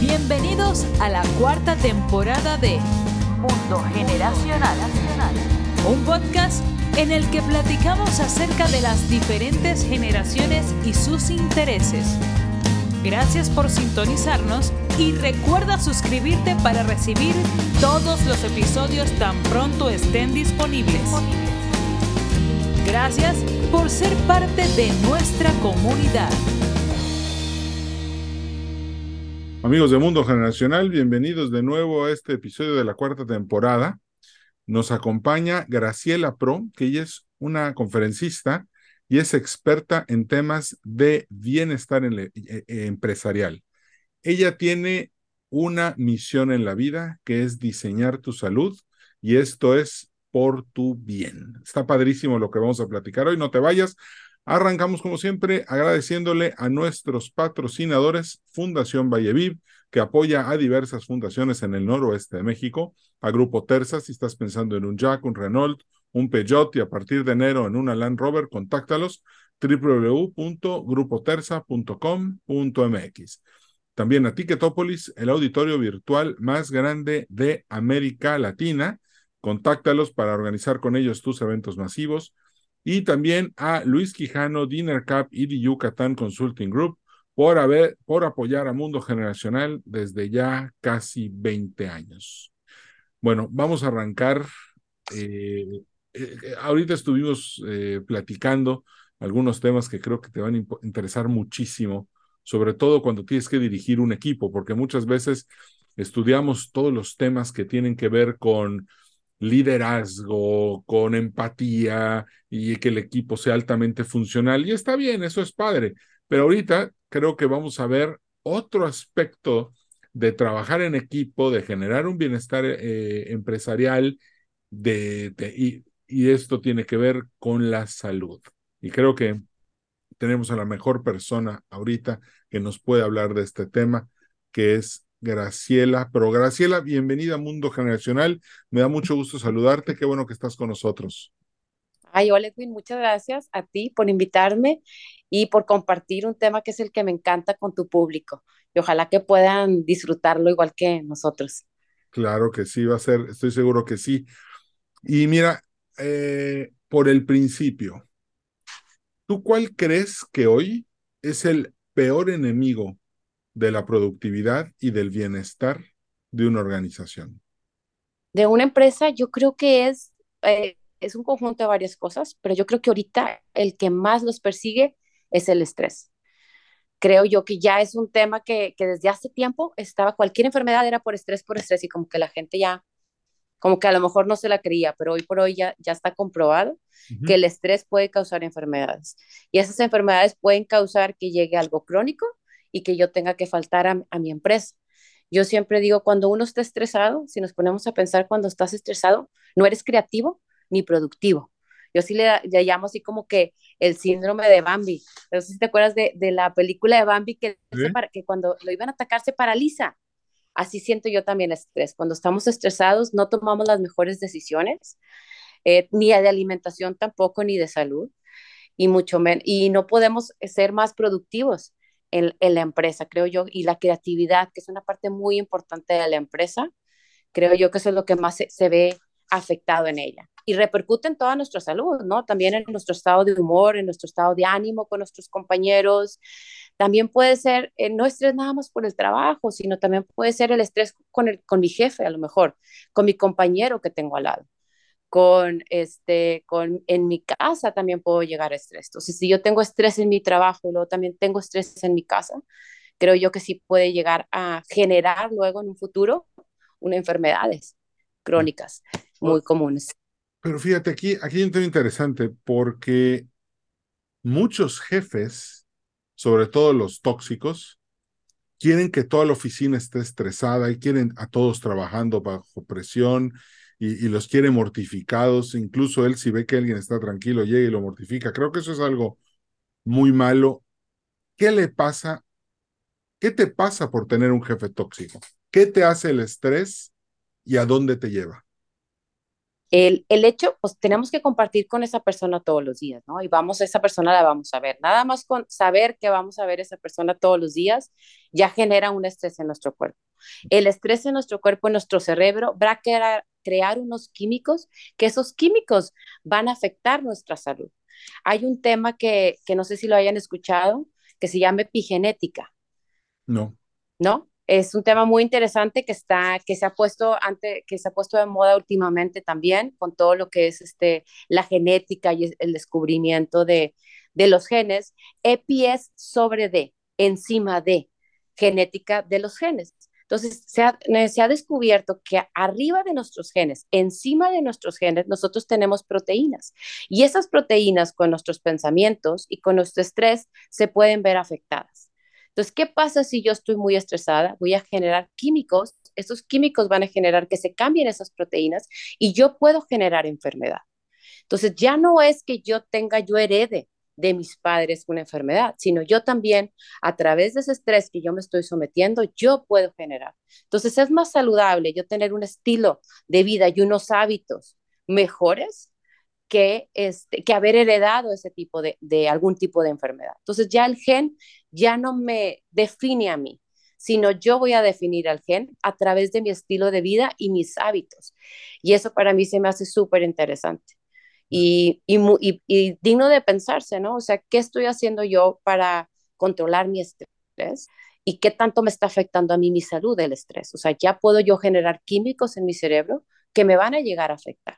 Bienvenidos a la cuarta temporada de Mundo Generacional. un podcast en el que platicamos acerca de las diferentes generaciones y sus intereses. Gracias por sintonizarnos y recuerda suscribirte para recibir todos los episodios tan pronto estén disponibles. Gracias por ser parte de nuestra comunidad. Amigos de Mundo Generacional, bienvenidos de nuevo a este episodio de la cuarta temporada. Nos acompaña Graciela Pro, que ella es una conferencista y es experta en temas de bienestar en eh, eh, empresarial. Ella tiene una misión en la vida que es diseñar tu salud y esto es por tu bien. Está padrísimo lo que vamos a platicar hoy, no te vayas. Arrancamos como siempre agradeciéndole a nuestros patrocinadores, Fundación Valleviv, que apoya a diversas fundaciones en el noroeste de México, a Grupo Terza, si estás pensando en un Jack, un Renault, un Peugeot y a partir de enero en una Land Rover, contáctalos www.grupoterza.com.mx. También a Ticketopolis, el auditorio virtual más grande de América Latina. Contáctalos para organizar con ellos tus eventos masivos. Y también a Luis Quijano, Dinner Cup y The Yucatán Consulting Group por, haber, por apoyar a Mundo Generacional desde ya casi 20 años. Bueno, vamos a arrancar. eh, eh, ahorita estuvimos eh, platicando algunos temas que creo que te van a interesar muchísimo, sobre todo cuando tienes que dirigir un equipo, porque muchas veces estudiamos todos los temas que tienen que ver con liderazgo, con empatía y que el equipo sea altamente funcional. Y está bien, eso es padre, pero ahorita creo que vamos a ver otro aspecto de trabajar en equipo, de generar un bienestar eh, empresarial, de, y, y esto tiene que ver con la salud. Y creo que tenemos a la mejor persona ahorita que nos puede hablar de este tema, que es Graciela. Pero Graciela, bienvenida a Mundo Generacional. Me da mucho gusto saludarte. Qué bueno que estás con nosotros. Ay, hola Edwin, muchas gracias a ti por invitarme y por compartir un tema que es el que me encanta con tu público. Y ojalá que puedan disfrutarlo igual que nosotros. Claro que sí, va a ser, estoy seguro que sí. Y mira, eh, por el principio, ¿tú cuál crees que hoy es el peor enemigo de la productividad y del bienestar de una organización? De una empresa, yo creo que es, eh, es un conjunto de varias cosas, pero yo creo que ahorita el que más los persigue es el estrés. Creo yo que ya es un tema que, que desde hace tiempo estaba, cualquier enfermedad era por estrés, por estrés, y como que la gente ya, como que a lo mejor no se la creía, pero hoy por hoy ya, ya está comprobado que el estrés puede causar enfermedades. Y esas enfermedades pueden causar que llegue algo crónico y que yo tenga que faltar a, a mi empresa. Yo siempre digo, cuando uno está estresado, si nos ponemos a pensar cuando estás estresado, no eres creativo ni productivo. Yo sí le, le llamo así como que el síndrome de Bambi. No sé si te acuerdas de, de la película de Bambi que, Sí. se para- que cuando lo iban a atacar se paraliza. Así siento yo también el estrés. Cuando estamos estresados no tomamos las mejores decisiones, eh, ni de alimentación tampoco, ni de salud, y mucho menos, y no podemos ser más productivos en, en la empresa, creo yo, y la creatividad, que es una parte muy importante de la empresa, creo yo que eso es lo que más se, se ve afectado en ella. Y repercute en toda nuestra salud, ¿no? También en nuestro estado de humor, en nuestro estado de ánimo con nuestros compañeros. También puede ser, eh, no estrés nada más por el trabajo, sino también puede ser el estrés con, el, con mi jefe, a lo mejor, con mi compañero que tengo al lado con este, con en mi casa también puedo llegar a estrés. Entonces, si yo tengo estrés en mi trabajo y luego también tengo estrés en mi casa, creo yo que sí puede llegar a generar luego en un futuro unas enfermedades crónicas muy comunes. Pero fíjate, aquí, aquí hay un tema interesante porque muchos jefes, sobre todo los tóxicos, quieren que toda la oficina esté estresada y quieren a todos trabajando bajo presión y, los quiere mortificados. Incluso él, si ve que alguien está tranquilo, llega y lo mortifica. Creo que eso es algo muy malo. ¿Qué le pasa? ¿Qué te pasa por tener un jefe tóxico? ¿Qué te hace el estrés y a dónde te lleva? El, el, hecho, pues tenemos que compartir con esa persona todos los días, ¿no? Y vamos, esa persona la vamos a ver. Nada más con saber que vamos a ver esa persona todos los días, ya genera un estrés en nuestro cuerpo. El estrés en nuestro cuerpo, en nuestro cerebro, va a crear, crear unos químicos, que esos químicos van a afectar nuestra salud. Hay un tema que, que no sé si lo hayan escuchado, que se llama epigenética. No. ¿No? Es un tema muy interesante que está, que se ha puesto ante, que se ha puesto de moda últimamente también con todo lo que es este, la genética y el descubrimiento de, de los genes. Epi es sobre D, encima de genética de los genes. Entonces, se ha, se ha, descubierto que arriba de nuestros genes, encima de nuestros genes, nosotros tenemos proteínas. Y esas proteínas con nuestros pensamientos y con nuestro estrés se pueden ver afectadas. Entonces, ¿qué pasa si yo estoy muy estresada? Voy a generar químicos, esos químicos van a generar que se cambien esas proteínas y yo puedo generar enfermedad. Entonces, ya no es que yo tenga, yo herede de mis padres una enfermedad, sino yo también, a través de ese estrés que yo me estoy sometiendo, yo puedo generar. Entonces, es más saludable yo tener un estilo de vida y unos hábitos mejores que, este, que haber heredado ese tipo de, de algún tipo de enfermedad. Entonces, ya el gen ya no me define a mí, sino yo voy a definir al gen a través de mi estilo de vida y mis hábitos. Y eso para mí se me hace súper interesante y, y, y, digno de pensarse, ¿no? O sea, ¿qué estoy haciendo yo para controlar mi estrés? ¿Y qué tanto me está afectando a mí mi salud el estrés? O sea, ya puedo yo generar químicos en mi cerebro que me van a llegar a afectar.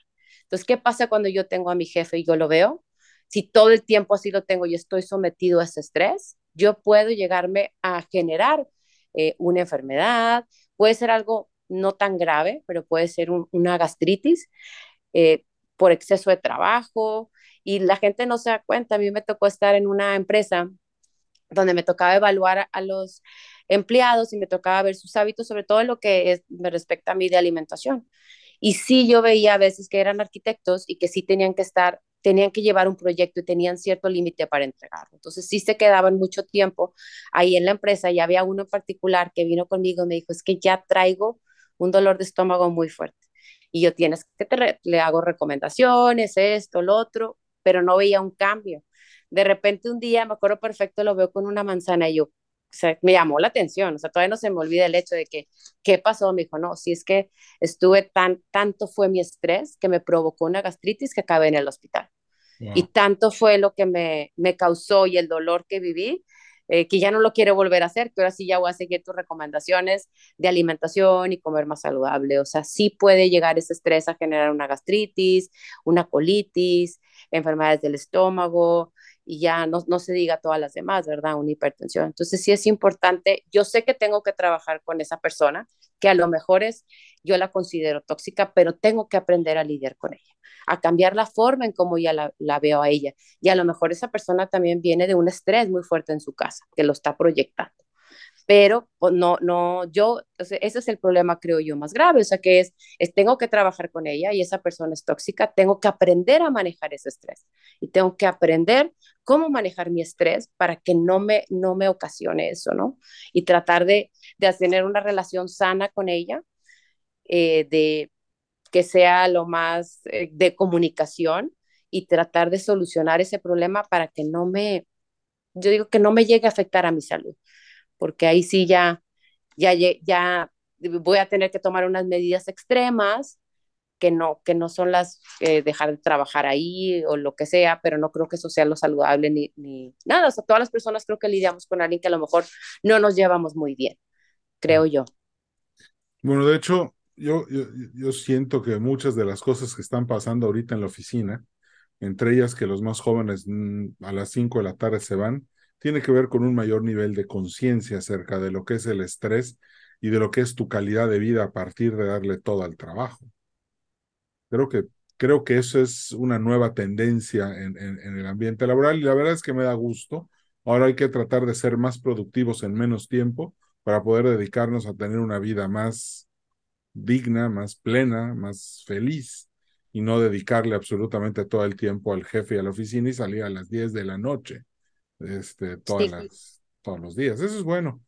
Entonces, ¿qué pasa cuando yo tengo a mi jefe y yo lo veo? Si todo el tiempo así lo tengo y estoy sometido a ese estrés, yo puedo llegarme a generar eh, una enfermedad, puede ser algo no tan grave, pero puede ser una gastritis eh, por exceso de trabajo y la gente no se da cuenta. A mí me tocó estar en una empresa donde me tocaba evaluar a, los empleados y me tocaba ver sus hábitos, sobre todo en lo que me respecta a mí de alimentación. Y sí, yo veía a veces que eran arquitectos y que sí tenían que estar tenían que llevar un proyecto y tenían cierto límite para entregarlo. Entonces sí se quedaban mucho tiempo ahí en la empresa y había uno en particular que vino conmigo y me dijo, es que ya traigo un dolor de estómago muy fuerte. Y yo tienes que te le hago recomendaciones, esto, lo otro, pero no veía un cambio. De repente un día, me acuerdo perfecto, lo veo con una manzana y yo, o sea, me llamó la atención, o sea, todavía no se me olvida el hecho de que, ¿qué pasó? Me dijo, no, si es que estuve tan, tanto fue mi estrés que me provocó una gastritis que acabé en el hospital. Y tanto fue lo que me, me causó y el dolor que viví, eh, que ya no lo quiero volver a hacer, pero así ya voy a seguir tus recomendaciones de alimentación y comer más saludable. O sea, sí puede llegar ese estrés a generar una gastritis, una colitis, enfermedades del estómago, y ya no, no se diga todas las demás, ¿verdad? Una hipertensión. Entonces sí es importante, yo sé que tengo que trabajar con esa persona, que a lo mejor es, yo la considero tóxica, pero tengo que aprender a lidiar con ella, a cambiar la forma en cómo ya la, veo a ella. Y a lo mejor esa persona también viene de un estrés muy fuerte en su casa, que lo está proyectando pero pues, no, no, yo, ese es el problema, creo yo, más grave, o sea, que es, es, tengo que trabajar con ella y esa persona es tóxica, tengo que aprender a manejar ese estrés y tengo que aprender cómo manejar mi estrés para que no me, no me ocasione eso, ¿no? Y tratar de, de tener una relación sana con ella, eh, de que sea lo más eh, de comunicación y tratar de solucionar ese problema para que no me, yo digo que no me llegue a afectar a mi salud porque ahí sí ya, ya, ya voy a tener que tomar unas medidas extremas que no, que no son las eh, dejar de trabajar ahí o lo que sea, pero no creo que eso sea lo saludable ni, ni nada. O sea, todas las personas creo que lidiamos con alguien que a lo mejor no nos llevamos muy bien, creo yo. Bueno, de hecho, yo, yo, yo siento que muchas de las cosas que están pasando ahorita en la oficina, entre ellas que los más jóvenes mm, a las 5 de la tarde se van, tiene que ver con un mayor nivel de conciencia acerca de lo que es el estrés y de lo que es tu calidad de vida a partir de darle todo al trabajo. Creo que, creo que eso es una nueva tendencia en, en, en el ambiente laboral y la verdad es que me da gusto. Ahora hay que tratar de ser más productivos en menos tiempo para poder dedicarnos a tener una vida más digna, más plena, más feliz y no dedicarle absolutamente todo el tiempo al jefe y a la oficina y salir a las 10 de la noche este, todas las, todos los días. Eso es bueno.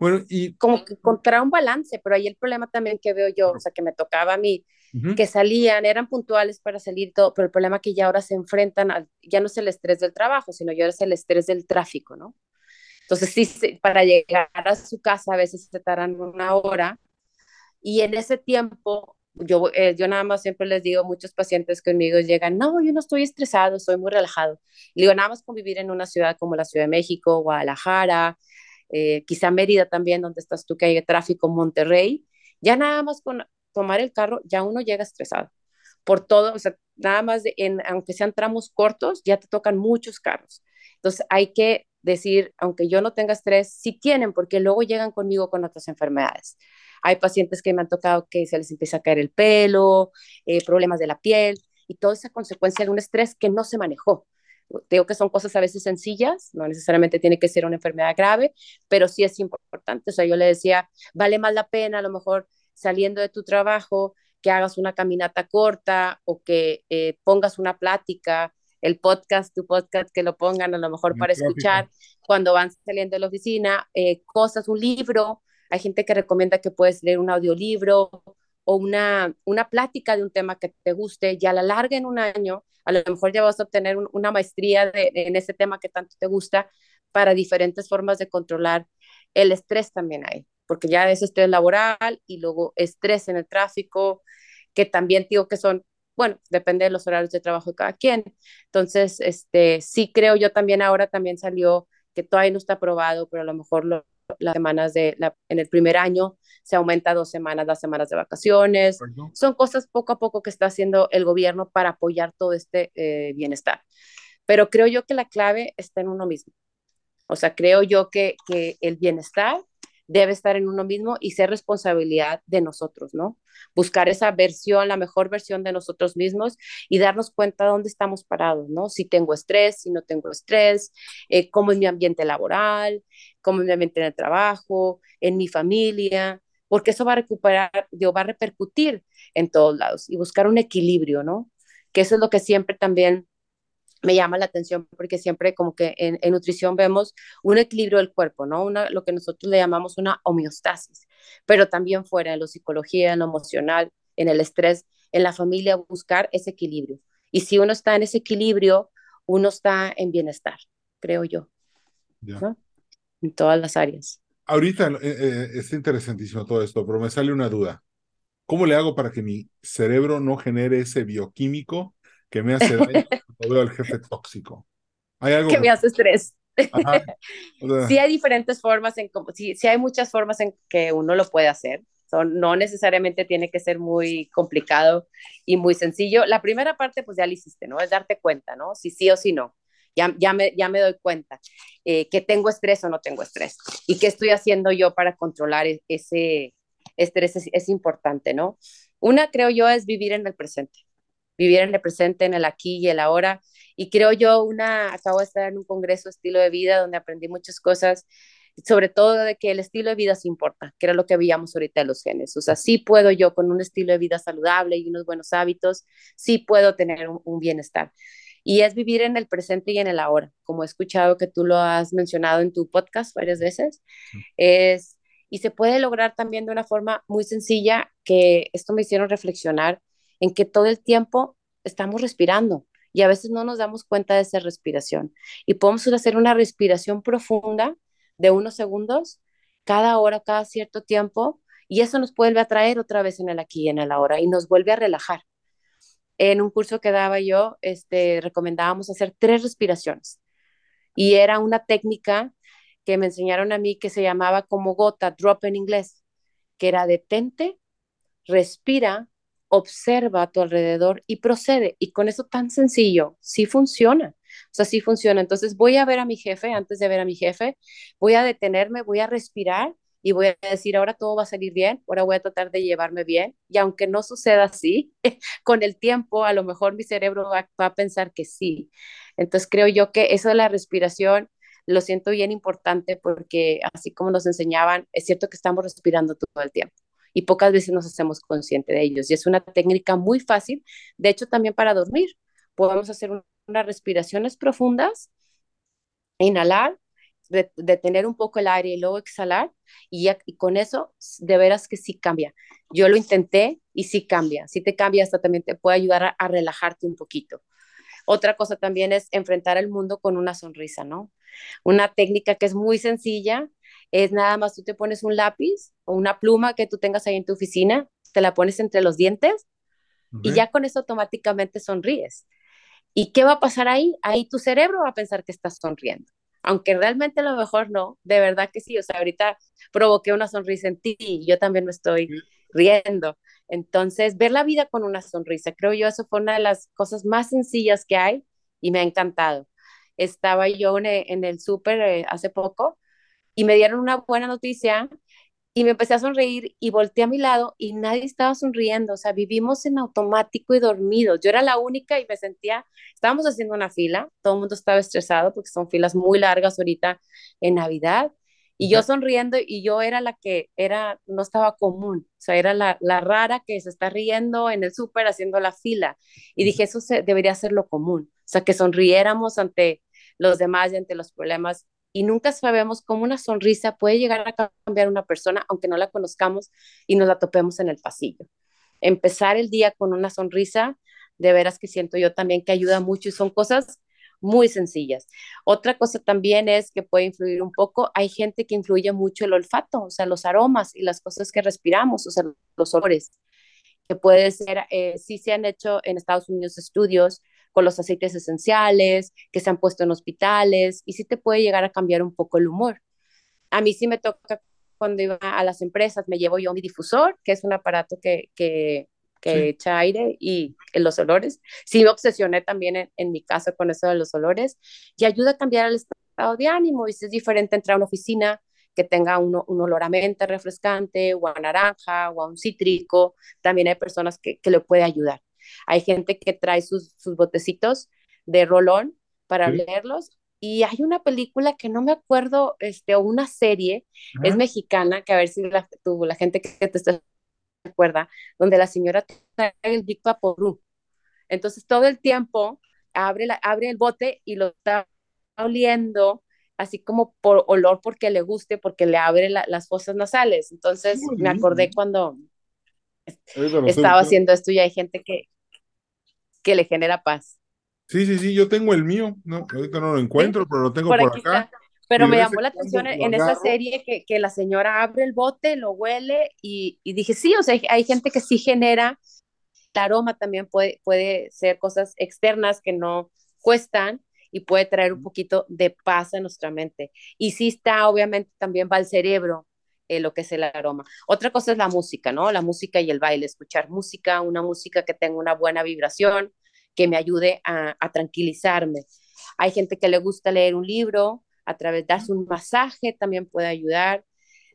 Bueno, y... Como que encontrar un balance, pero ahí el problema también que veo yo, o sea, que me tocaba a mí, que salían, eran puntuales para salir todo, pero el problema que ya ahora se enfrentan, al, ya no es el estrés del trabajo, sino ya es el estrés del tráfico, ¿no? Entonces, sí, para llegar a su casa a veces se tardan una hora y en ese tiempo yo, eh, yo nada más siempre les digo, muchos pacientes conmigo llegan, no, yo no estoy estresado, estoy muy relajado. Y digo, nada más con vivir en una ciudad como la Ciudad de México, Guadalajara, eh, quizá Mérida también, donde estás tú, que hay tráfico, Monterrey, ya nada más con tomar el carro, ya uno llega estresado. Por todo, o sea, nada más, en, aunque sean tramos cortos, ya te tocan muchos carros. Entonces hay que decir, aunque yo no tenga estrés, sí tienen, porque luego llegan conmigo con otras enfermedades. Hay pacientes que me han tocado que se les empieza a caer el pelo, eh, problemas de la piel y toda esa consecuencia de un estrés que no se manejó. Digo que son cosas a veces sencillas, no necesariamente tiene que ser una enfermedad grave, pero sí es importante. O sea, yo le decía, vale más la pena a lo mejor saliendo de tu trabajo que hagas una caminata corta o que eh, pongas una plática, el podcast, tu podcast, que lo pongan a lo mejor para escuchar cuando van saliendo de la oficina, eh, cosas, un libro, hay gente que recomienda que puedes leer un audiolibro o una, una plática de un tema que te guste y a la larga en un año, a lo mejor ya vas a obtener una maestría en ese tema que tanto te gusta para diferentes formas de controlar el estrés también hay, porque ya es estrés laboral y luego estrés en el tráfico, que también digo que son, bueno, depende de los horarios de trabajo de cada quien. Entonces, este, sí creo yo también ahora también salió que todavía no está aprobado, pero a lo mejor lo, las semanas de, la, en el primer año se aumenta dos semanas las semanas de vacaciones. Son cosas poco a poco que está haciendo el gobierno para apoyar todo este eh, bienestar. Pero creo yo que la clave está en uno mismo. O sea, creo yo que, que el bienestar debe estar en uno mismo y ser responsabilidad de nosotros, ¿no? Buscar esa versión, la mejor versión de nosotros mismos y darnos cuenta de dónde estamos parados, ¿no? Si tengo estrés, si no tengo estrés, eh, cómo es mi ambiente laboral, cómo es mi ambiente en el trabajo, en mi familia, porque eso va a recuperar, va a repercutir en todos lados y buscar un equilibrio, ¿no? Que eso es lo que siempre también me llama la atención porque siempre como que en, nutrición vemos un equilibrio del cuerpo, ¿no? Una, lo que nosotros le llamamos una homeostasis, pero también fuera en la psicología, en lo emocional, en el estrés, en la familia, buscar ese equilibrio. Y si uno está en ese equilibrio, uno está en bienestar, creo yo, ¿no? En todas las áreas. Ahorita eh, eh, está interesantísimo todo esto, pero me sale una duda. ¿Cómo le hago para que mi cerebro no genere ese bioquímico que me hace daño cuando veo al jefe tóxico. Hay algo que me hace estrés. sí hay diferentes formas, en sí, sí hay muchas formas en que uno lo puede hacer. No necesariamente tiene que ser muy complicado y muy sencillo. La primera parte, pues ya lo hiciste, ¿no? Es darte cuenta, ¿no? Si sí o si no. Ya, ya, me, ya me doy cuenta eh, que tengo estrés o no tengo estrés. Y qué estoy haciendo yo para controlar e-, ese estrés es, es importante, ¿no? Una, creo yo, es vivir en el presente vivir en el presente, en el aquí y el ahora. Y creo yo, una, acabo de estar en un congreso estilo de vida donde aprendí muchas cosas, sobre todo de que el estilo de vida se importa, que era lo que veíamos ahorita en los genes. O sea, sí puedo yo con un estilo de vida saludable y unos buenos hábitos, sí puedo tener un, bienestar. Y es vivir en el presente y en el ahora, como he escuchado que tú lo has mencionado en tu podcast varias veces. Es, y se puede lograr también de una forma muy sencilla, que esto me hicieron reflexionar en que todo el tiempo estamos respirando y a veces no nos damos cuenta de esa respiración. Y podemos hacer una respiración profunda de unos segundos cada hora, cada cierto tiempo, y eso nos vuelve a traer otra vez en el aquí y en el ahora y nos vuelve a relajar. En un curso que daba yo, este, recomendábamos hacer tres respiraciones y era una técnica que me enseñaron a mí que se llamaba como gota, drop en inglés, que era detente, respira observa a tu alrededor y procede. Y con eso tan sencillo, sí funciona. O sea, sí funciona. Entonces voy a ver a mi jefe, antes de ver a mi jefe, voy a detenerme, voy a respirar y voy a decir, ahora todo va a salir bien, ahora voy a tratar de llevarme bien. Y aunque no suceda así, con el tiempo a lo mejor mi cerebro va, a pensar que sí. Entonces creo yo que eso de la respiración lo siento bien importante porque así como nos enseñaban, es cierto que estamos respirando todo el tiempo y pocas veces nos hacemos conscientes de ellos. Y es una técnica muy fácil, de hecho también para dormir. Podemos hacer unas respiraciones profundas, inhalar, detener un poco el aire y luego exhalar y, con eso de veras que sí cambia. Yo lo intenté y sí cambia, sí te cambia, hasta también te puede ayudar a, relajarte un poquito. Otra cosa también es enfrentar el mundo con una sonrisa, ¿no? Una técnica que es muy sencilla es nada más tú te pones un lápiz o una pluma que tú tengas ahí en tu oficina, te la pones entre los dientes y ya con eso automáticamente sonríes. ¿Y qué va a pasar ahí? Ahí tu cerebro va a pensar que estás sonriendo aunque realmente a lo mejor no, de verdad que sí, o sea, ahorita provoqué una sonrisa en ti y yo también me estoy riendo. Entonces, ver la vida con una sonrisa, creo yo, eso fue una de las cosas más sencillas que hay y me ha encantado. Estaba yo en, el súper eh, hace poco y me dieron una buena noticia y me empecé a sonreír y volteé a mi lado y nadie estaba sonriendo, o sea, vivimos en automático y dormidos. Yo era la única y me sentía, estábamos haciendo una fila, todo el mundo estaba estresado porque son filas muy largas ahorita en Navidad y yo sonriendo y yo era la que era, no estaba común, o sea, era la, la rara que se está riendo en el súper haciendo la fila y dije, eso se, debería ser lo común, o sea, que sonriéramos ante los demás y ante los problemas y nunca sabemos cómo una sonrisa puede llegar a cambiar a una persona, aunque no la conozcamos y nos la topemos en el pasillo. Empezar el día con una sonrisa, de veras que siento yo también que ayuda mucho y son cosas muy sencillas. Otra cosa también es que puede influir un poco, hay gente que influye mucho el olfato, o sea, los aromas y las cosas que respiramos, o sea, los olores, que puede ser, eh, sí se han hecho en Estados Unidos estudios con los aceites esenciales que se han puesto en hospitales y sí te puede llegar a cambiar un poco el humor. A mí sí me toca cuando iba a las empresas, me llevo yo mi difusor, que es un aparato que, que, que echa aire y los olores. Sí me obsesioné también en, en, mi casa con eso de los olores y ayuda a cambiar el estado de ánimo y si es diferente entrar a una oficina que tenga un, un olor a menta refrescante o a naranja o a un cítrico, también hay personas que, que le puede ayudar. Hay gente que trae sus, sus botecitos de rolón para leerlos. Y hay una película que no me acuerdo, este, o una serie, es mexicana, que a ver si la, la gente que te está acuerda, donde la señora trae el Big Vaporú. Entonces todo el tiempo abre, la, abre el bote y lo está oliendo, así como por olor porque le guste, porque le abre las fosas nasales. Entonces me acordé cuando estaba haciendo esto y hay gente que, que le genera paz. Sí, sí, sí, yo tengo el mío, no, ahorita no lo encuentro, pero lo tengo por, acá. Pero me llamó la atención en esa serie que, que, la señora abre el bote, lo huele y, y, dije, sí, o sea, hay gente que sí genera, el aroma también puede, puede ser cosas externas que no cuestan y puede traer un poquito de paz a nuestra mente. Y sí está, obviamente, también va al cerebro eh, lo que es el aroma. Otra cosa es la música, ¿no? La música y el baile, escuchar música, una música que tenga una buena vibración, que me ayude a, tranquilizarme. Hay gente que le gusta leer un libro, a través de darse un masaje también puede ayudar.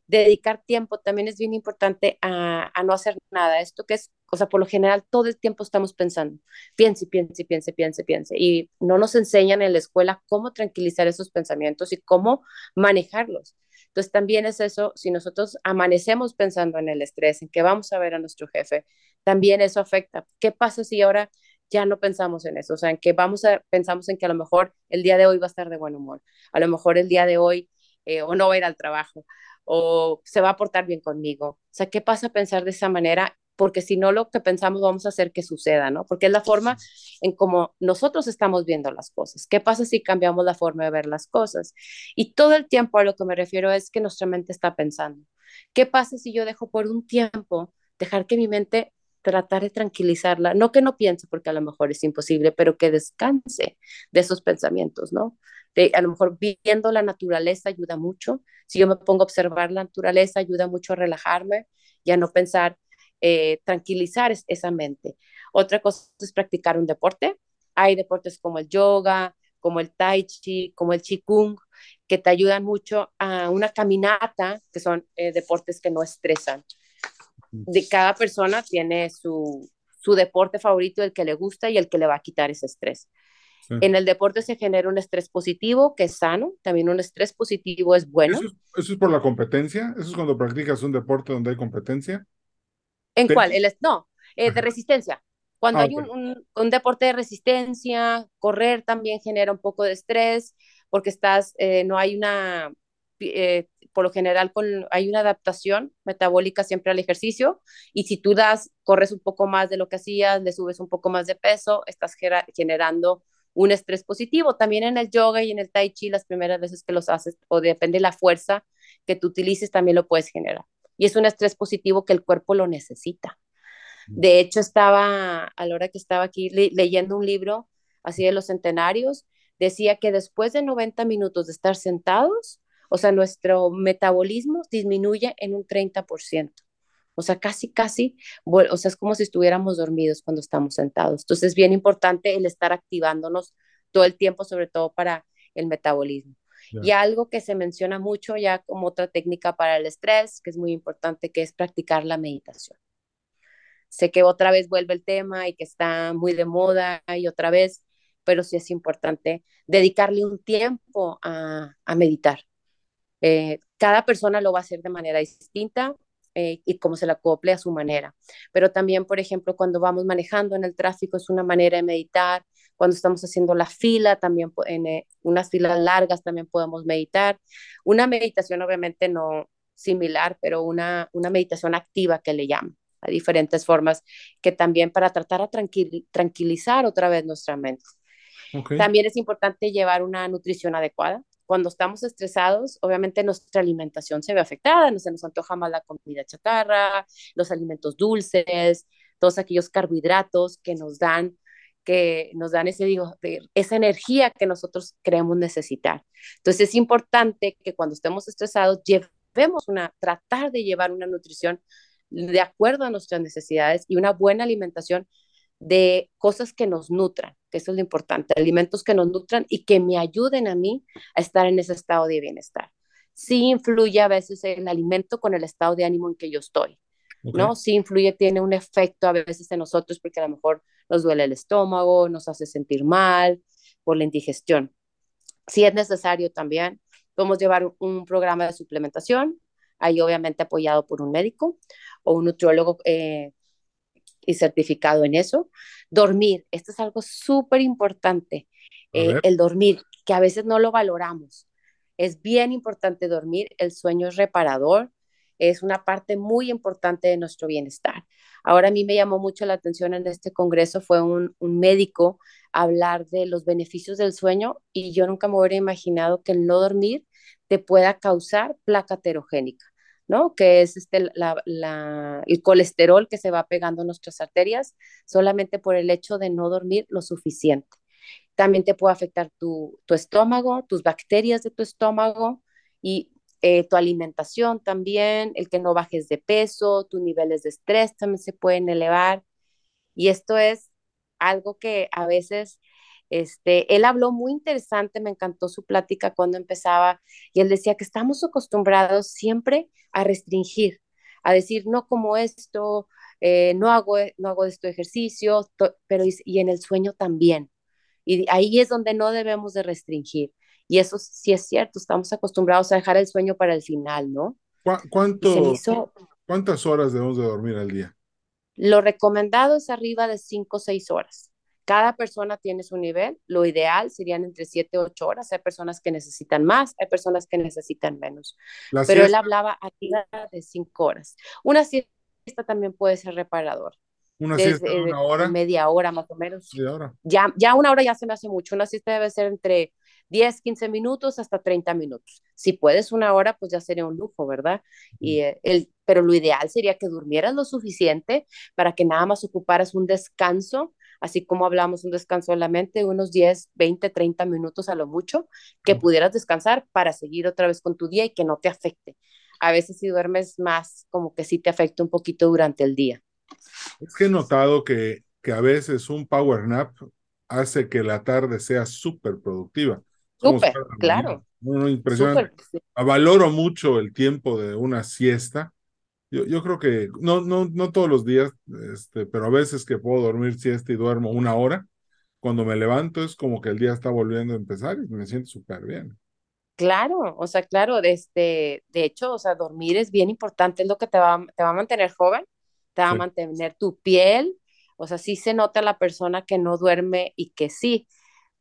Dedicar tiempo también es bien importante a, a, no hacer nada. Esto que es, o sea, por lo general todo el tiempo estamos pensando, piense, piense, piense, piense, piense. Y no nos enseñan en la escuela cómo tranquilizar esos pensamientos y cómo manejarlos. Entonces también es eso, si nosotros amanecemos pensando en el estrés, en que vamos a ver a nuestro jefe, también eso afecta. ¿Qué pasa si ahora ya no pensamos en eso? O sea, en que vamos a, pensamos en que a lo mejor el día de hoy va a estar de buen humor, a lo mejor el día de hoy eh, o no va a ir al trabajo o se va a portar bien conmigo. O sea, ¿qué pasa pensar de esa manera porque si no lo que pensamos vamos a hacer que suceda, ¿no? Porque es la forma en cómo nosotros estamos viendo las cosas. ¿Qué pasa si cambiamos la forma de ver las cosas? Y todo el tiempo a lo que me refiero es que nuestra mente está pensando. ¿Qué pasa si yo dejo por un tiempo dejar que mi mente tratar de tranquilizarla, no que no piense porque a lo mejor es imposible, pero que descanse de esos pensamientos, ¿no? De, a lo mejor viendo la naturaleza ayuda mucho. Si yo me pongo a observar la naturaleza, ayuda mucho a relajarme y a no pensar eh, tranquilizar esa mente. Otra cosa es practicar un deporte. Hay deportes como el yoga, como el tai chi, como el qigong, que te ayudan mucho a una caminata, que son eh, deportes que no estresan. De cada persona tiene su, su deporte favorito, el que le gusta y el que le va a quitar ese estrés. En el deporte se genera un estrés positivo que es sano, también un estrés positivo es bueno. ¿Eso es, eso es por la competencia? ¿Eso es cuando practicas un deporte donde hay competencia? ¿En cuál? El, no, eh, de resistencia. Cuando ah, hay un, un, deporte de resistencia, correr también genera un poco de estrés, porque estás, eh, no hay una, eh, por lo general con, hay una adaptación metabólica siempre al ejercicio y si tú das, corres un poco más de lo que hacías, le subes un poco más de peso, estás generando un estrés positivo. También en el yoga y en el tai chi, las primeras veces que los haces, o depende de la fuerza que tú utilices, también lo puedes generar. Y es un estrés positivo que el cuerpo lo necesita. Mm. De hecho, estaba, a la hora que estaba aquí leyendo un libro así de los centenarios, decía que después de 90 minutos de estar sentados, o sea, nuestro metabolismo disminuye en un 30%. O sea, casi, casi, o sea, es como si estuviéramos dormidos cuando estamos sentados. Entonces, es bien importante el estar activándonos todo el tiempo, sobre todo para el metabolismo. Y algo que se menciona mucho ya como otra técnica para el estrés, que es muy importante, que es practicar la meditación. Sé que otra vez vuelve el tema y que está muy de moda y otra vez, pero sí es importante dedicarle un tiempo a, a meditar. Eh, cada persona lo va a hacer de manera distinta eh, y cómo se la acople a su manera. Pero también, por ejemplo, cuando vamos manejando en el tráfico es una manera de meditar. Cuando estamos haciendo la fila, también en eh, unas filas largas también podemos meditar. Una meditación obviamente no similar, pero una, una meditación activa que le llaman. a diferentes formas que también para tratar a tranquilizar otra vez nuestra mente. También es importante llevar una nutrición adecuada cuando estamos estresados, obviamente nuestra alimentación se ve afectada, no se nos antoja más la comida chatarra, los alimentos dulces, todos aquellos carbohidratos que nos dan que nos dan ese, digo, esa energía que nosotros creemos necesitar. Entonces es importante que cuando estemos estresados llevemos una, tratar de llevar una nutrición de acuerdo a nuestras necesidades y una buena alimentación de cosas que nos nutran, que eso es lo importante, alimentos que nos nutran y que me ayuden a mí a estar en ese estado de bienestar. Sí influye a veces el alimento con el estado de ánimo en que yo estoy, ¿no? Sí influye, tiene un efecto a veces en nosotros porque a lo mejor nos duele el estómago, nos hace sentir mal por la indigestión. Si es necesario también, podemos llevar un programa de suplementación, ahí obviamente apoyado por un médico o un nutriólogo eh, y certificado en eso. Dormir, esto es algo súper importante, eh, el dormir, que a veces no lo valoramos. Es bien importante dormir, el sueño es reparador, es una parte muy importante de nuestro bienestar. Ahora a mí me llamó mucho la atención en este congreso, fue un, médico hablar de los beneficios del sueño y yo nunca me hubiera imaginado que el no dormir te pueda causar placa heterogénica. ¿no? Que es este, el colesterol que se va pegando en nuestras arterias solamente por el hecho de no dormir lo suficiente. También te puede afectar tu, estómago, tus bacterias de tu estómago y eh, tu alimentación también, el que no bajes de peso, tus niveles de estrés también se pueden elevar. Y esto es algo que a veces este, él habló muy interesante, me encantó su plática cuando empezaba y él decía que estamos acostumbrados siempre a restringir, a decir no como esto, eh, no hago no hago esto ejercicio, pero y en el sueño también. Y ahí es donde no debemos de restringir. Y eso sí es cierto, estamos acostumbrados a dejar el sueño para el final, ¿no? ¿Cuánto, ¿Cuántas horas debemos de dormir al día? Lo recomendado es arriba de 5 o 6 horas. Cada persona tiene su nivel. Lo ideal serían entre 7 y 8 horas. Hay personas que necesitan más, hay personas que necesitan menos. Pero él hablaba aquí de 5 horas. Una siesta también puede ser reparador. Una siesta de una hora. Media hora más o menos. Ya, ya una hora ya se me hace mucho. Una siesta debe ser entre 10, 15 minutos hasta 30 minutos. Si puedes una hora, pues ya sería un lujo, ¿verdad? Y eh, el, pero lo ideal sería que durmieras lo suficiente para que nada más ocuparas un descanso así como hablamos un descanso de la mente, unos 10, 20, 30 minutos a lo mucho, que pudieras descansar para seguir otra vez con tu día y que no te afecte. A veces si duermes más, como que sí te afecta un poquito durante el día. Es que he notado que, que a veces un power nap hace que la tarde sea súper productiva. Súper, claro. impresionante. Valoro mucho el tiempo de una siesta yo, creo que no, no, no todos los días, este, pero a veces que puedo dormir siesta y duermo una hora, cuando me levanto es como que el día está volviendo a empezar y me siento súper bien. Claro, o sea, claro, este, de hecho, o sea, dormir es bien importante, es lo que te va, te va a mantener joven, te va a mantener tu piel, o sea, sí se nota la persona que no duerme y que sí.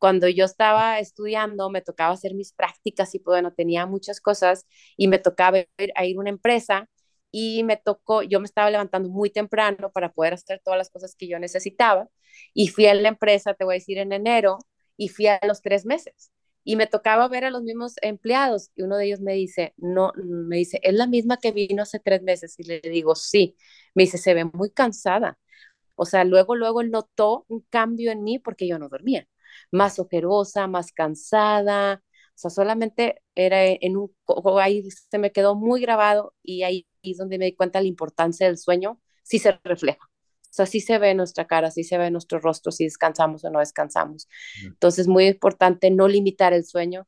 Cuando yo estaba estudiando, me tocaba hacer mis prácticas y bueno, tenía muchas cosas y me tocaba ir a ir a una empresa y me tocó, yo me estaba levantando muy temprano para poder hacer todas las cosas que yo necesitaba y fui a la empresa, te voy a decir, en enero y fui a los tres meses y me tocaba ver a los mismos empleados y uno de ellos me dice, no, me dice, es la misma que vino hace tres meses y le digo, sí, me dice, se ve muy cansada. O sea, luego, luego notó un cambio en mí porque yo no dormía más ojerosa, más cansada, o sea, solamente era en un, ahí se me quedó muy grabado y ahí es donde me di cuenta la importancia del sueño, sí se refleja. O sea, sí se ve nuestra cara, sí se ve nuestro rostro si descansamos o no descansamos. Entonces, muy importante no limitar el sueño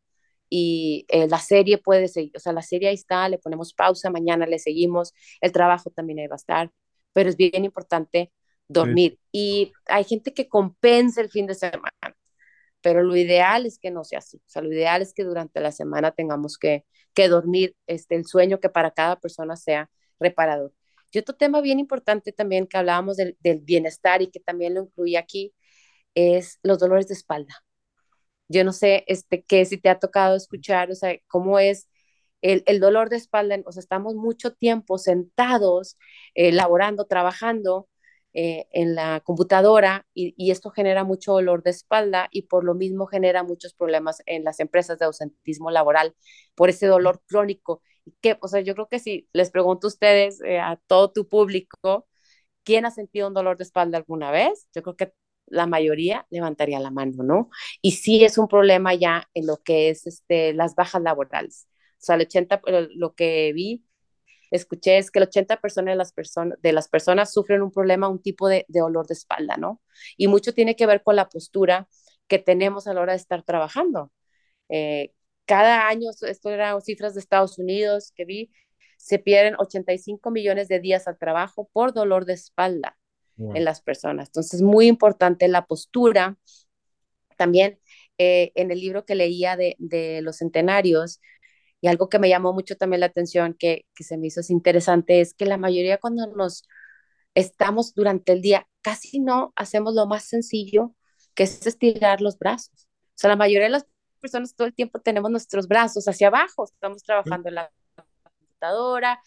y eh, la serie puede seguir, o sea, la serie ahí está, le ponemos pausa, mañana le seguimos, el trabajo también ahí va a estar, pero es bien importante dormir. Y hay gente que compensa el fin de semana pero lo ideal es que no sea así. O sea, lo ideal es que durante la semana tengamos que, que dormir este, el sueño que para cada persona sea reparador. Y otro tema bien importante también que hablábamos del, bienestar y que también lo incluye aquí es los dolores de espalda. Yo no sé este, qué si te ha tocado escuchar, o sea, cómo es el, el dolor de espalda, o sea, estamos mucho tiempo sentados, eh, laborando, trabajando, eh, en la computadora y, esto genera mucho dolor de espalda y por lo mismo genera muchos problemas en las empresas de ausentismo laboral por ese dolor crónico. Que, o sea, yo creo que si les pregunto a ustedes, eh, a todo tu público, ¿quién ha sentido un dolor de espalda alguna vez? Yo creo que la mayoría levantaría la mano, ¿no? Y sí es un problema ya en lo que es este, las bajas laborales. O sea, el 80, lo que vi escuché es que el 80% de las, personas de las personas sufren un problema, un tipo de, de dolor de espalda, ¿no? Y mucho tiene que ver con la postura que tenemos a la hora de estar trabajando. Eh, cada año, esto eran cifras de Estados Unidos que vi, se pierden 85 millones de días al trabajo por dolor de espalda en las personas. Entonces, muy importante la postura. También eh, en el libro que leía de, de los centenarios, y algo que me llamó mucho también la atención, que, que se me hizo interesante, es que la mayoría cuando nos estamos durante el día, casi no hacemos lo más sencillo, que es estirar los brazos. O sea, la mayoría de las personas todo el tiempo tenemos nuestros brazos hacia abajo, estamos trabajando en la computadora,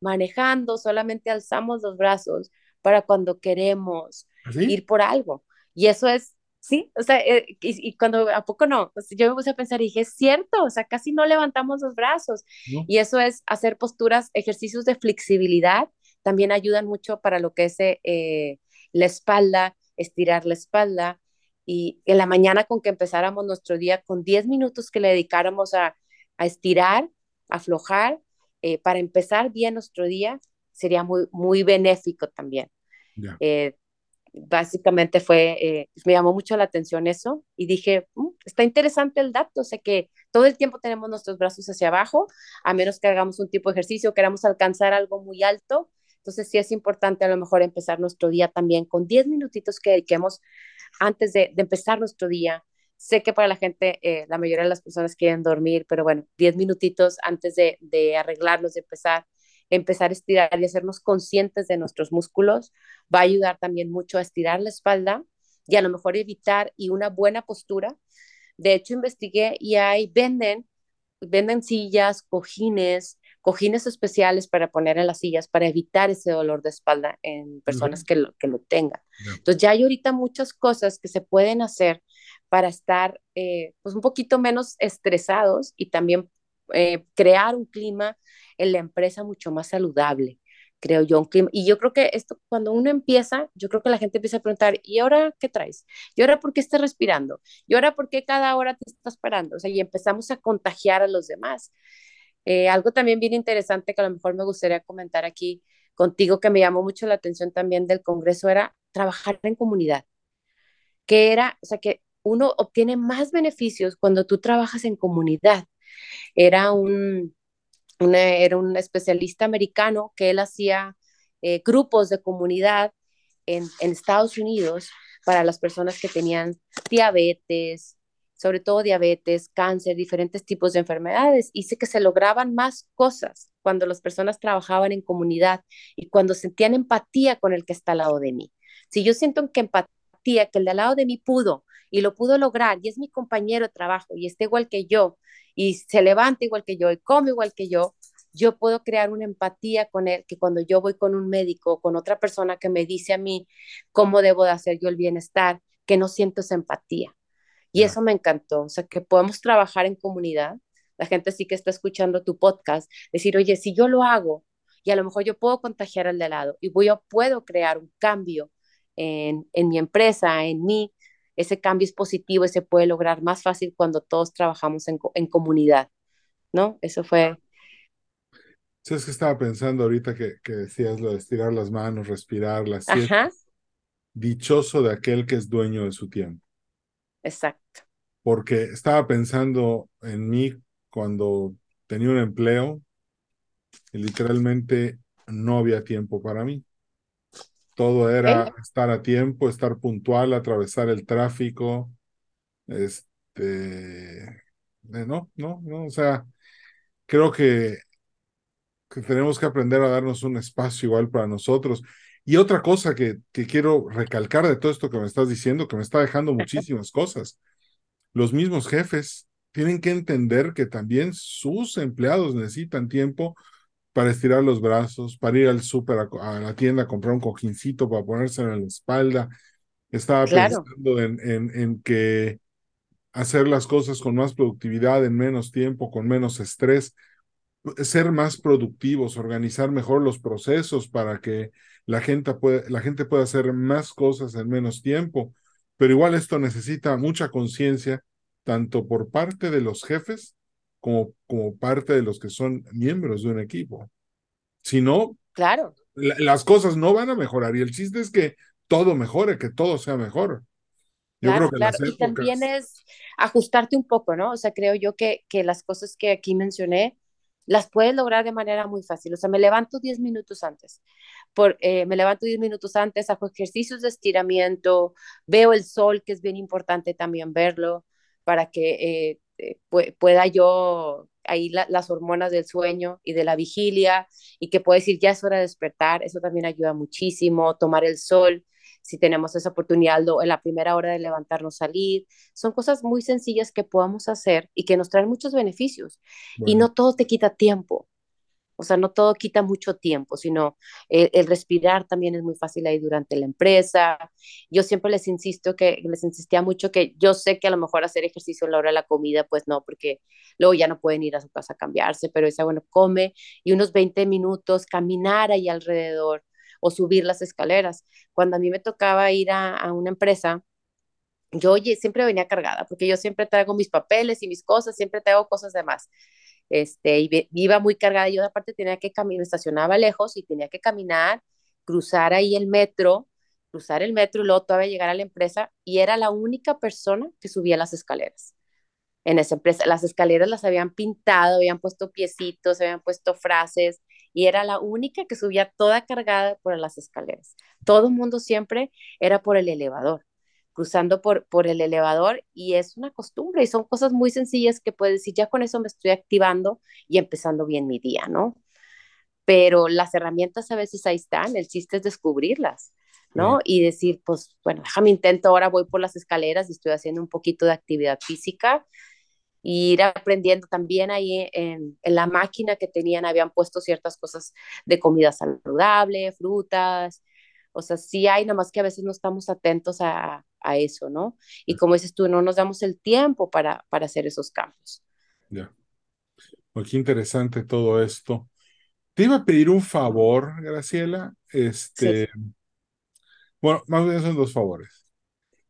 manejando, solamente alzamos los brazos para cuando queremos ¿Ah, ir por algo. Y eso es Sí, o sea, eh, y, cuando a poco no, yo me puse a pensar y dije, es cierto, o sea, casi no levantamos los brazos. Y eso es hacer posturas, ejercicios de flexibilidad, también ayudan mucho para lo que es eh, la espalda, estirar la espalda. Y en la mañana con que empezáramos nuestro día con 10 minutos que le dedicáramos a, a estirar, aflojar, eh, para empezar bien nuestro día, sería muy, muy benéfico también básicamente fue, eh, me llamó mucho la atención eso y dije, mm, está interesante el dato, o sea que todo el tiempo tenemos nuestros brazos hacia abajo, a menos que hagamos un tipo de ejercicio, queramos alcanzar algo muy alto, entonces sí es importante a lo mejor empezar nuestro día también con 10 minutitos que dediquemos antes de, empezar nuestro día. Sé que para la gente, eh, la mayoría de las personas quieren dormir, pero bueno, 10 minutitos antes de, de arreglarnos, de empezar, empezar a estirar y hacernos conscientes de nuestros músculos va a ayudar también mucho a estirar la espalda y a lo mejor evitar y una buena postura. De hecho, investigué y hay, venden, venden sillas, cojines, cojines especiales para poner en las sillas para evitar ese dolor de espalda en personas que, lo, que lo tengan. Entonces ya hay ahorita muchas cosas que se pueden hacer para estar eh, pues un poquito menos estresados y también eh, crear un clima en la empresa mucho más saludable, creo yo. Un clima. Y yo creo que esto, cuando uno empieza, yo creo que la gente empieza a preguntar, ¿y ahora qué traes? ¿Y ahora por qué estás respirando? ¿Y ahora por qué cada hora te estás parando? O sea, y empezamos a contagiar a los demás. Eh, algo también bien interesante que a lo mejor me gustaría comentar aquí contigo, que me llamó mucho la atención también del Congreso, era trabajar en comunidad. Que era, o sea, que uno obtiene más beneficios cuando tú trabajas en comunidad. Era un, era un especialista americano que él hacía eh, grupos de comunidad en, en, Estados Unidos para las personas que tenían diabetes, sobre todo diabetes, cáncer, diferentes tipos de enfermedades. Y sé que se lograban más cosas cuando las personas trabajaban en comunidad y cuando sentían empatía con el que está al lado de mí. Si yo siento que empatía empatía que el de al lado de mí pudo y lo pudo lograr y es mi compañero de trabajo y está igual que yo y se levanta igual que yo y come igual que yo, yo puedo crear una empatía con él, que cuando yo voy con un médico, con otra persona que me dice a mí cómo debo de hacer yo el bienestar, que no siento esa empatía. Y eso me encantó, o sea, que podemos trabajar en comunidad. La gente sí que está escuchando tu podcast, decir, oye, si yo lo hago y a lo mejor yo puedo contagiar al de lado y yo puedo crear un cambio en, en mi empresa, en mí, ese cambio es positivo y se puede lograr más fácil cuando todos trabajamos en, en comunidad, ¿no? Eso fue... ¿Sabes que estaba pensando ahorita que, que decías lo de estirar las manos, respirar, las Ajá, Dichoso de aquel que es dueño de su tiempo. exacto. Porque estaba pensando en mí cuando tenía un empleo y literalmente no había tiempo para mí. Todo era estar a tiempo, estar puntual, atravesar el tráfico. Este, eh, no, no, no, o sea, creo que, que tenemos que aprender a darnos un espacio igual para nosotros. Y otra cosa que, que quiero recalcar de todo esto que me estás diciendo, que me está dejando muchísimas cosas. Los mismos jefes tienen que entender que también sus empleados necesitan tiempo para estirar los brazos, para ir al súper, a, a la tienda a comprar un cojincito para ponérselo en la espalda. Estaba claro, pensando en, en, en que hacer las cosas con más productividad, en menos tiempo, con menos estrés, ser más productivos, organizar mejor los procesos para que la gente, la gente pueda hacer más cosas en menos tiempo. Pero igual esto necesita mucha conciencia, tanto por parte de los jefes como, como parte de los que son miembros de un equipo. Si no, claro. la- las cosas no van a mejorar y el chiste es que todo mejore, que todo sea mejor. Yo creo que claro. las Y también épocas, es ajustarte un poco, ¿no? O sea, creo yo que, que las cosas que aquí mencioné las puedes lograr de manera muy fácil. O sea, me levanto 10 minutos antes. Por, eh, me levanto 10 minutos antes, hago ejercicios de estiramiento, veo el sol, que es bien importante también verlo, para que eh, pu- pueda yo ahí la- las hormonas del sueño y de la vigilia y que pueda decir ya es hora de despertar. Eso también ayuda muchísimo, tomar el sol si tenemos esa oportunidad en la primera hora de levantarnos, salir. Son cosas muy sencillas que podamos hacer y que nos traen muchos beneficios. Y no todo te quita tiempo. O sea, no todo quita mucho tiempo, sino el, respirar también es muy fácil ahí durante la empresa. Yo siempre les insisto que, les insistía mucho que yo sé que a lo mejor hacer ejercicio en la hora de la comida, pues no, porque luego ya no pueden ir a su casa a cambiarse, pero decía, bueno, come y unos 20 minutos caminar ahí alrededor o subir las escaleras. Cuando a mí me tocaba ir a, a una empresa, yo siempre venía cargada, porque yo siempre traigo mis papeles y mis cosas, siempre traigo cosas de más. Este, y iba muy cargada, yo aparte tenía que caminar, estacionaba lejos y tenía que caminar, cruzar ahí el metro, cruzar el metro y luego todavía llegar a la empresa y era la única persona que subía las escaleras en esa empresa. Las escaleras las habían pintado, habían puesto piecitos, habían puesto frases y era la única que subía toda cargada por las escaleras. Todo el mundo siempre era por el elevador, cruzando por, por el elevador y es una costumbre y son cosas muy sencillas que puedes decir, ya con eso me estoy activando y empezando bien mi día, ¿no? Pero las herramientas a veces ahí están, el chiste es descubrirlas. ¿no? Y decir, pues, bueno, déjame intento, ahora voy por las escaleras y estoy haciendo un poquito de actividad física y ir aprendiendo también ahí en, en la máquina que tenían, habían puesto ciertas cosas de comida saludable, frutas, o sea, sí hay, nada más que a veces no estamos atentos a, a eso, ¿no? Y como dices tú, no nos damos el tiempo para, para hacer esos cambios. ya. Oh, qué interesante todo esto. Te iba a pedir un favor, Graciela. Sí, Este, bueno, más bien son dos favores.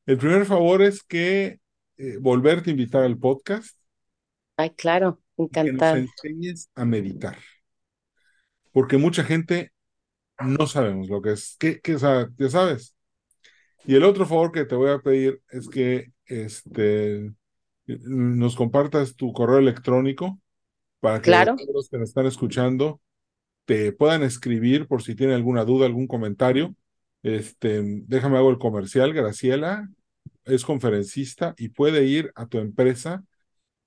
El primer favor es que eh, volverte a invitar al podcast ay, claro, y que nos enseñes a meditar, porque mucha gente no sabemos lo que es, o sea, ya sabes. Y el otro favor que te voy a pedir es que este, nos compartas tu correo electrónico para que Claro, los que nos están escuchando te puedan escribir por si tienen alguna duda, algún comentario. Este, déjame hago el comercial. Graciela es conferencista y puede ir a tu empresa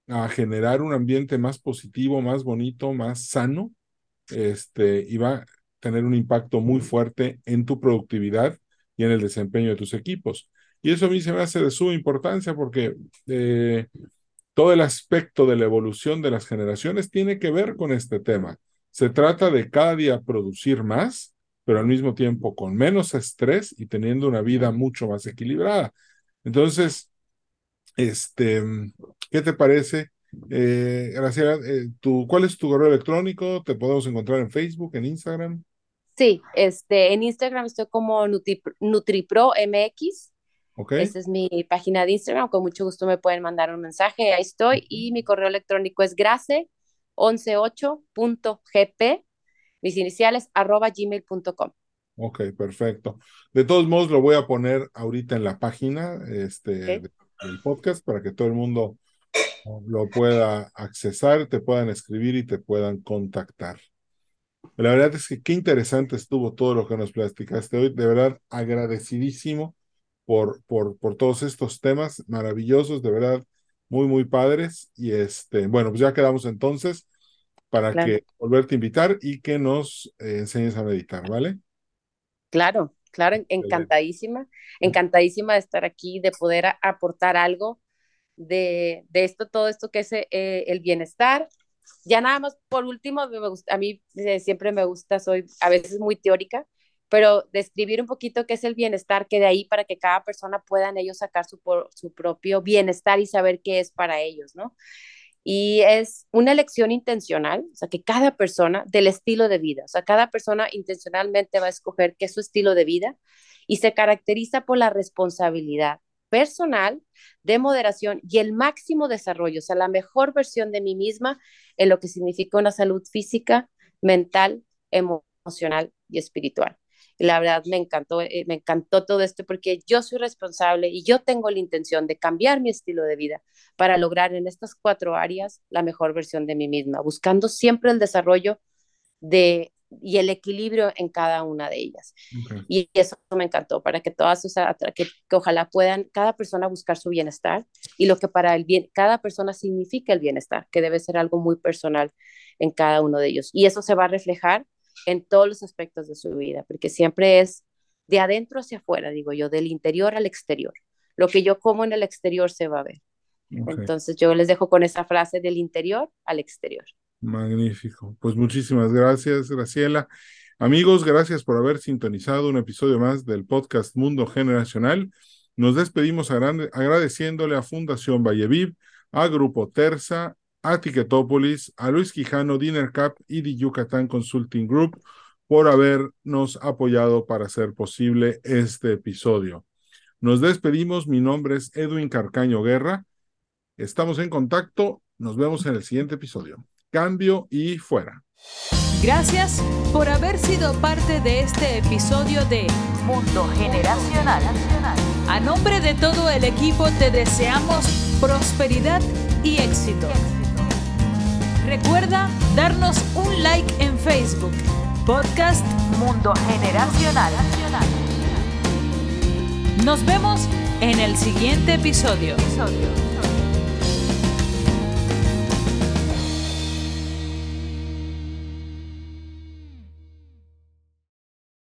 a generar un ambiente más positivo, más bonito, más sano, este, y va a tener un impacto muy fuerte en tu productividad en el desempeño de tus equipos. Y eso a mí se me hace de suma importancia porque eh, todo el aspecto de la evolución de las generaciones tiene que ver con este tema. Se trata de cada día producir más, pero al mismo tiempo con menos estrés y teniendo una vida mucho más equilibrada. Entonces, este, ¿qué te parece? Eh, eh, ¿cuál es tu correo electrónico? ¿Te podemos encontrar en Facebook, en Instagram? Sí, este, en Instagram estoy como NutriPro MX. Okay. Esa es mi página de Instagram. Con mucho gusto me pueden mandar un mensaje. Ahí estoy. Y mi correo electrónico es grace118.gp. Mis iniciales arroba gmail.com. Ok, perfecto. De todos modos, lo voy a poner ahorita en la página este, del podcast para que todo el mundo lo pueda accesar, te puedan escribir y te puedan contactar. La verdad es que qué interesante estuvo todo lo que nos platicaste hoy. De verdad, agradecidísimo por, por, por todos estos temas maravillosos, de verdad, muy, muy padres. Y este, bueno, pues ya quedamos entonces para que volverte a invitar y que nos eh, enseñes a meditar, ¿vale? Claro, claro, encantadísima, encantadísima de estar aquí, de poder aportar algo de, de esto, todo esto que es eh, el bienestar. Ya nada más, por último, me gusta, a mí eh, siempre me gusta, soy a veces muy teórica, pero describir un poquito qué es el bienestar, que de ahí para que cada persona puedan ellos sacar su, su propio bienestar y saber qué es para ellos, ¿no? Y es una elección intencional, o sea, que cada persona del estilo de vida, o sea, cada persona intencionalmente va a escoger qué es su estilo de vida y se caracteriza por la responsabilidad personal, de moderación y el máximo desarrollo, o sea, la mejor versión de mí misma en lo que significa una salud física, mental, emocional y espiritual. La verdad me encantó, eh, me encantó todo esto porque yo soy responsable y yo tengo la intención de cambiar mi estilo de vida para lograr en estas cuatro áreas la mejor versión de mí misma, buscando siempre el desarrollo de y el equilibrio en cada una de ellas. Y eso me encantó, para que todas, o sea, que, que, ojalá puedan cada persona buscar su bienestar y lo que para el bien, cada persona significa el bienestar, que debe ser algo muy personal en cada uno de ellos. Y eso se va a reflejar en todos los aspectos de su vida, porque siempre es de adentro hacia afuera, digo yo, del interior al exterior. Lo que yo como en el exterior se va a ver. Entonces yo les dejo con esa frase del interior al exterior. Magnífico. Pues muchísimas gracias, Graciela. Amigos, gracias por haber sintonizado un episodio más del podcast Mundo Generacional. Nos despedimos agradeciéndole a Fundación Valleviv, a Grupo Terza, a Ticketopolis, a Luis Quijano, Dinner Cup y The Yucatán Consulting Group por habernos apoyado para hacer posible este episodio. Nos despedimos. Mi nombre es Edwin Carcaño Guerra. Estamos en contacto. Nos vemos en el siguiente episodio. Cambio y fuera. Gracias por haber sido parte de este episodio de Mundo Generacional. A nombre de todo el equipo te deseamos prosperidad y éxito. Recuerda darnos un like en Facebook. Podcast Mundo Generacional. Nos vemos en el siguiente episodio.